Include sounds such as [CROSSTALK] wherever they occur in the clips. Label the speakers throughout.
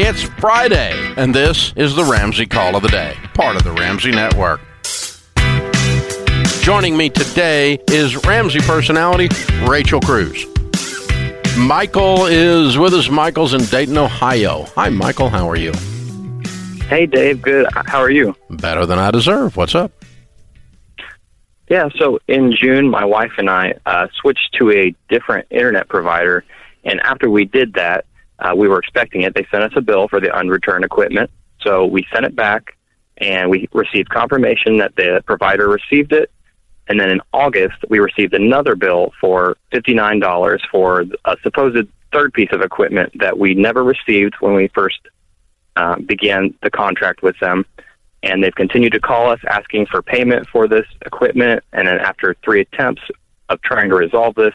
Speaker 1: It's Friday, and this is the Ramsey Call of the Day, part of the Ramsey Network. Joining me today is Ramsey personality Rachel Cruz. Michael is with us. Michael's in Dayton, Ohio. Hi, Michael. How are you?
Speaker 2: Hey, Dave. Good. How are you?
Speaker 1: Better than I deserve. What's up?
Speaker 2: Yeah, so in June, my wife and I uh, switched to a different internet provider. And after we did that, uh, we were expecting it. They sent us a bill for the unreturned equipment. So we sent it back and we received confirmation that the provider received it. And then in August, we received another bill for $59 for a supposed third piece of equipment that we never received when we first uh, began the contract with them. And they've continued to call us asking for payment for this equipment. And then after three attempts of trying to resolve this,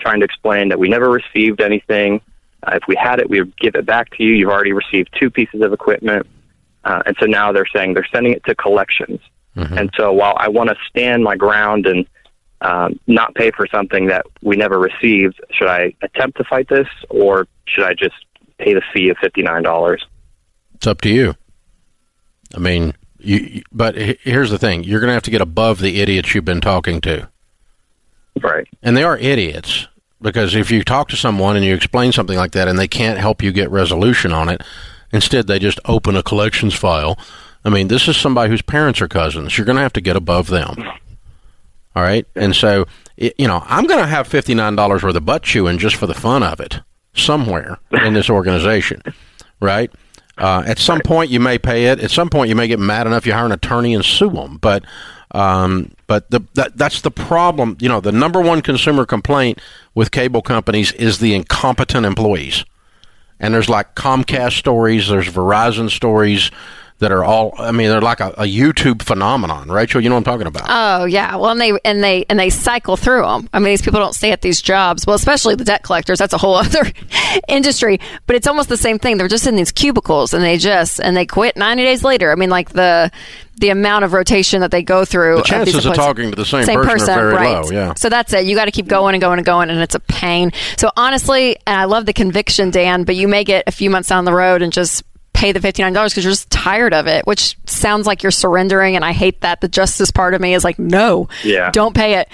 Speaker 2: trying to explain that we never received anything. Uh, if we had it, we would give it back to you. You've already received two pieces of equipment. Uh, and so now they're saying they're sending it to collections. Mm-hmm. And so while I want to stand my ground and um, not pay for something that we never received, should I attempt to fight this or should I just pay the fee of $59?
Speaker 1: It's up to you. I mean, you, but here's the thing you're going to have to get above the idiots you've been talking to.
Speaker 2: Right.
Speaker 1: And they are idiots because if you talk to someone and you explain something like that and they can't help you get resolution on it, instead they just open a collections file I mean, this is somebody whose parents are cousins. You're going to have to get above them. All right. And so, it, you know, I'm going to have $59 worth of butt chewing just for the fun of it somewhere in this organization. Right. Uh, at some point, you may pay it. At some point, you may get mad enough you hire an attorney and sue them. But, um, but the, that, that's the problem. You know, the number one consumer complaint with cable companies is the incompetent employees. And there's like Comcast stories, there's Verizon stories, that are all I mean they're like a, a, YouTube phenomenon, Rachel. You know what I'm talking about?
Speaker 3: Oh yeah. Well, and they and they and they cycle through them. I mean, these people don't stay at these jobs. Well, especially the debt collectors. That's a whole [LAUGHS] other industry. But it's almost the same thing. They're just in these cubicles and they just and they quit 90 days later. I mean, like the the amount of rotation that they go through.
Speaker 1: The chances of, of talking to the same, same person, person, are very
Speaker 3: right.
Speaker 1: low. Yeah.
Speaker 3: So that's it. You got to keep going and going and going, and it's a pain. So honestly, and I love the conviction, Dan, but you may get a few months down the road and just pay the $59 because you're just tired of it, which sounds like you're surrendering. And I hate that. The justice part of me is like, no,
Speaker 2: yeah.
Speaker 3: don't pay it.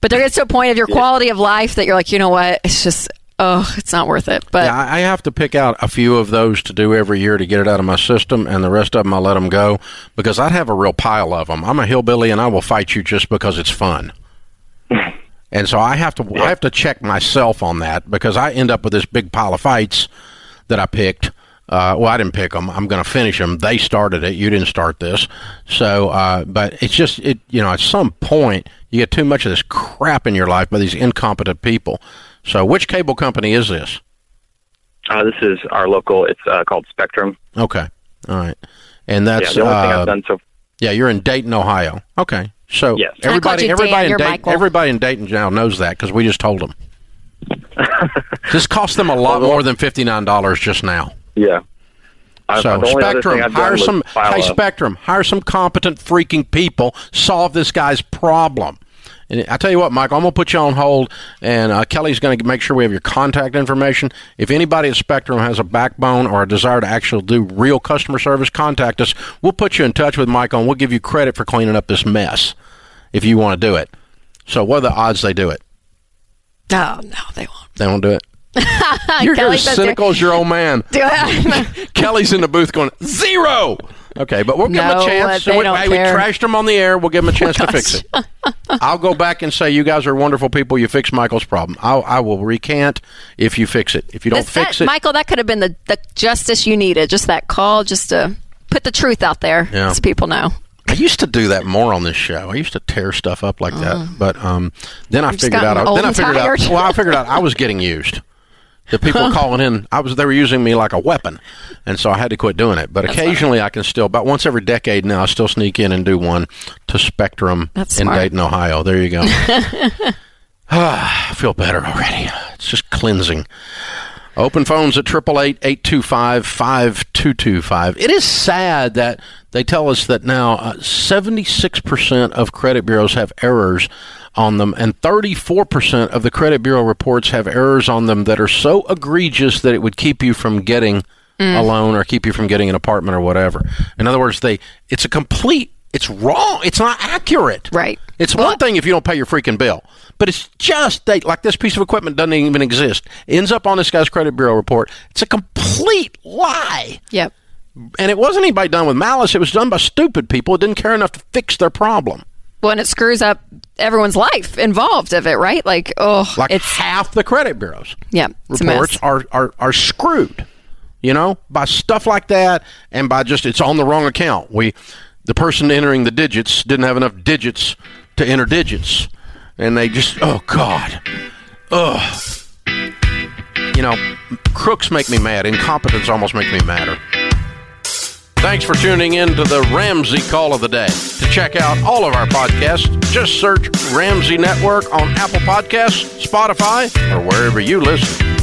Speaker 3: But there gets to a point of your yeah. quality of life that you're like, you know what? It's just, oh, it's not worth it. But
Speaker 1: yeah, I have to pick out a few of those to do every year to get it out of my system, and the rest of them I let them go because I'd have a real pile of them. I'm a hillbilly, and I will fight you just because it's fun. [LAUGHS] and so I have to yeah. I have to check myself on that because I end up with this big pile of fights that I picked uh, well, I didn't pick them. I'm going to finish them. They started it. You didn't start this. So, uh, but it's just it. You know, at some point, you get too much of this crap in your life by these incompetent people. So, which cable company is this?
Speaker 2: Uh, this is our local. It's uh, called Spectrum.
Speaker 1: Okay. All right. And that's
Speaker 2: yeah, the only thing I've uh, done so.
Speaker 1: Yeah, you're in Dayton, Ohio. Okay. So
Speaker 2: yes.
Speaker 1: everybody, everybody
Speaker 3: Dan,
Speaker 1: in Dayton,
Speaker 3: Michael.
Speaker 1: everybody in Dayton now knows that because we just told them. [LAUGHS] this cost them a lot more than fifty nine dollars just now.
Speaker 2: Yeah.
Speaker 1: so Spectrum, hire some. Hey, Spectrum, hire some competent freaking people. Solve this guy's problem. And I tell you what, Mike, I'm going to put you on hold, and uh, Kelly's going to make sure we have your contact information. If anybody at Spectrum has a backbone or a desire to actually do real customer service, contact us. We'll put you in touch with Mike, and we'll give you credit for cleaning up this mess if you want to do it. So, what are the odds they do it?
Speaker 3: No, no, they won't.
Speaker 1: They won't do it. [LAUGHS] You're Kelly as cynical as your old man. [LAUGHS] [LAUGHS] Kelly's in the booth going zero. Okay, but we'll give
Speaker 3: no,
Speaker 1: him a chance.
Speaker 3: So
Speaker 1: we,
Speaker 3: hey,
Speaker 1: we trashed him on the air. We'll give him a chance to fix it. I'll go back and say you guys are wonderful people. You fix Michael's problem. I'll, I will recant if you fix it. If you don't fix
Speaker 3: that,
Speaker 1: it,
Speaker 3: Michael, that could have been the, the justice you needed. Just that call, just to put the truth out there, yeah. so people know.
Speaker 1: I used to do that more on this show. I used to tear stuff up like that, uh-huh. but um, then I figured out. Then I figured out. Well, I figured out I was getting used. The people [LAUGHS] calling in, I was they were using me like a weapon, and so I had to quit doing it. But That's occasionally, funny. I can still, about once every decade now, I still sneak in and do one to Spectrum
Speaker 3: That's
Speaker 1: in
Speaker 3: smart.
Speaker 1: Dayton, Ohio. There you go. ah, [LAUGHS] [SIGHS] I feel better already. It's just cleansing. Open phones at 888-825-5225. It is sad that they tell us that now uh, 76% of credit bureaus have errors on them, and 34% of the credit bureau reports have errors on them that are so egregious that it would keep you from getting a loan or keep you from getting an apartment or whatever. In other words, they it's a complete it's wrong. It's not accurate.
Speaker 3: Right.
Speaker 1: It's
Speaker 3: Well-
Speaker 1: one thing if you don't pay your freaking bill, but it's just they like this piece of equipment doesn't even exist. Ends up on this guy's credit bureau report. It's a complete lie.
Speaker 3: Yep.
Speaker 1: And it wasn't anybody done with malice. It was done by stupid people who didn't care enough to fix their problem.
Speaker 3: Well, and it screws up everyone's life involved of it, right? Like, oh,
Speaker 1: Like
Speaker 3: it's
Speaker 1: half the credit bureaus
Speaker 3: yeah,
Speaker 1: reports are, are are screwed. You know, by stuff like that, and by just it's on the wrong account. We, the person entering the digits didn't have enough digits to enter digits, and they just oh god, ugh. You know, crooks make me mad. Incompetence almost makes me madder. Thanks for tuning in to the Ramsey Call of the Day. To check out all of our podcasts, just search Ramsey Network on Apple Podcasts, Spotify, or wherever you listen.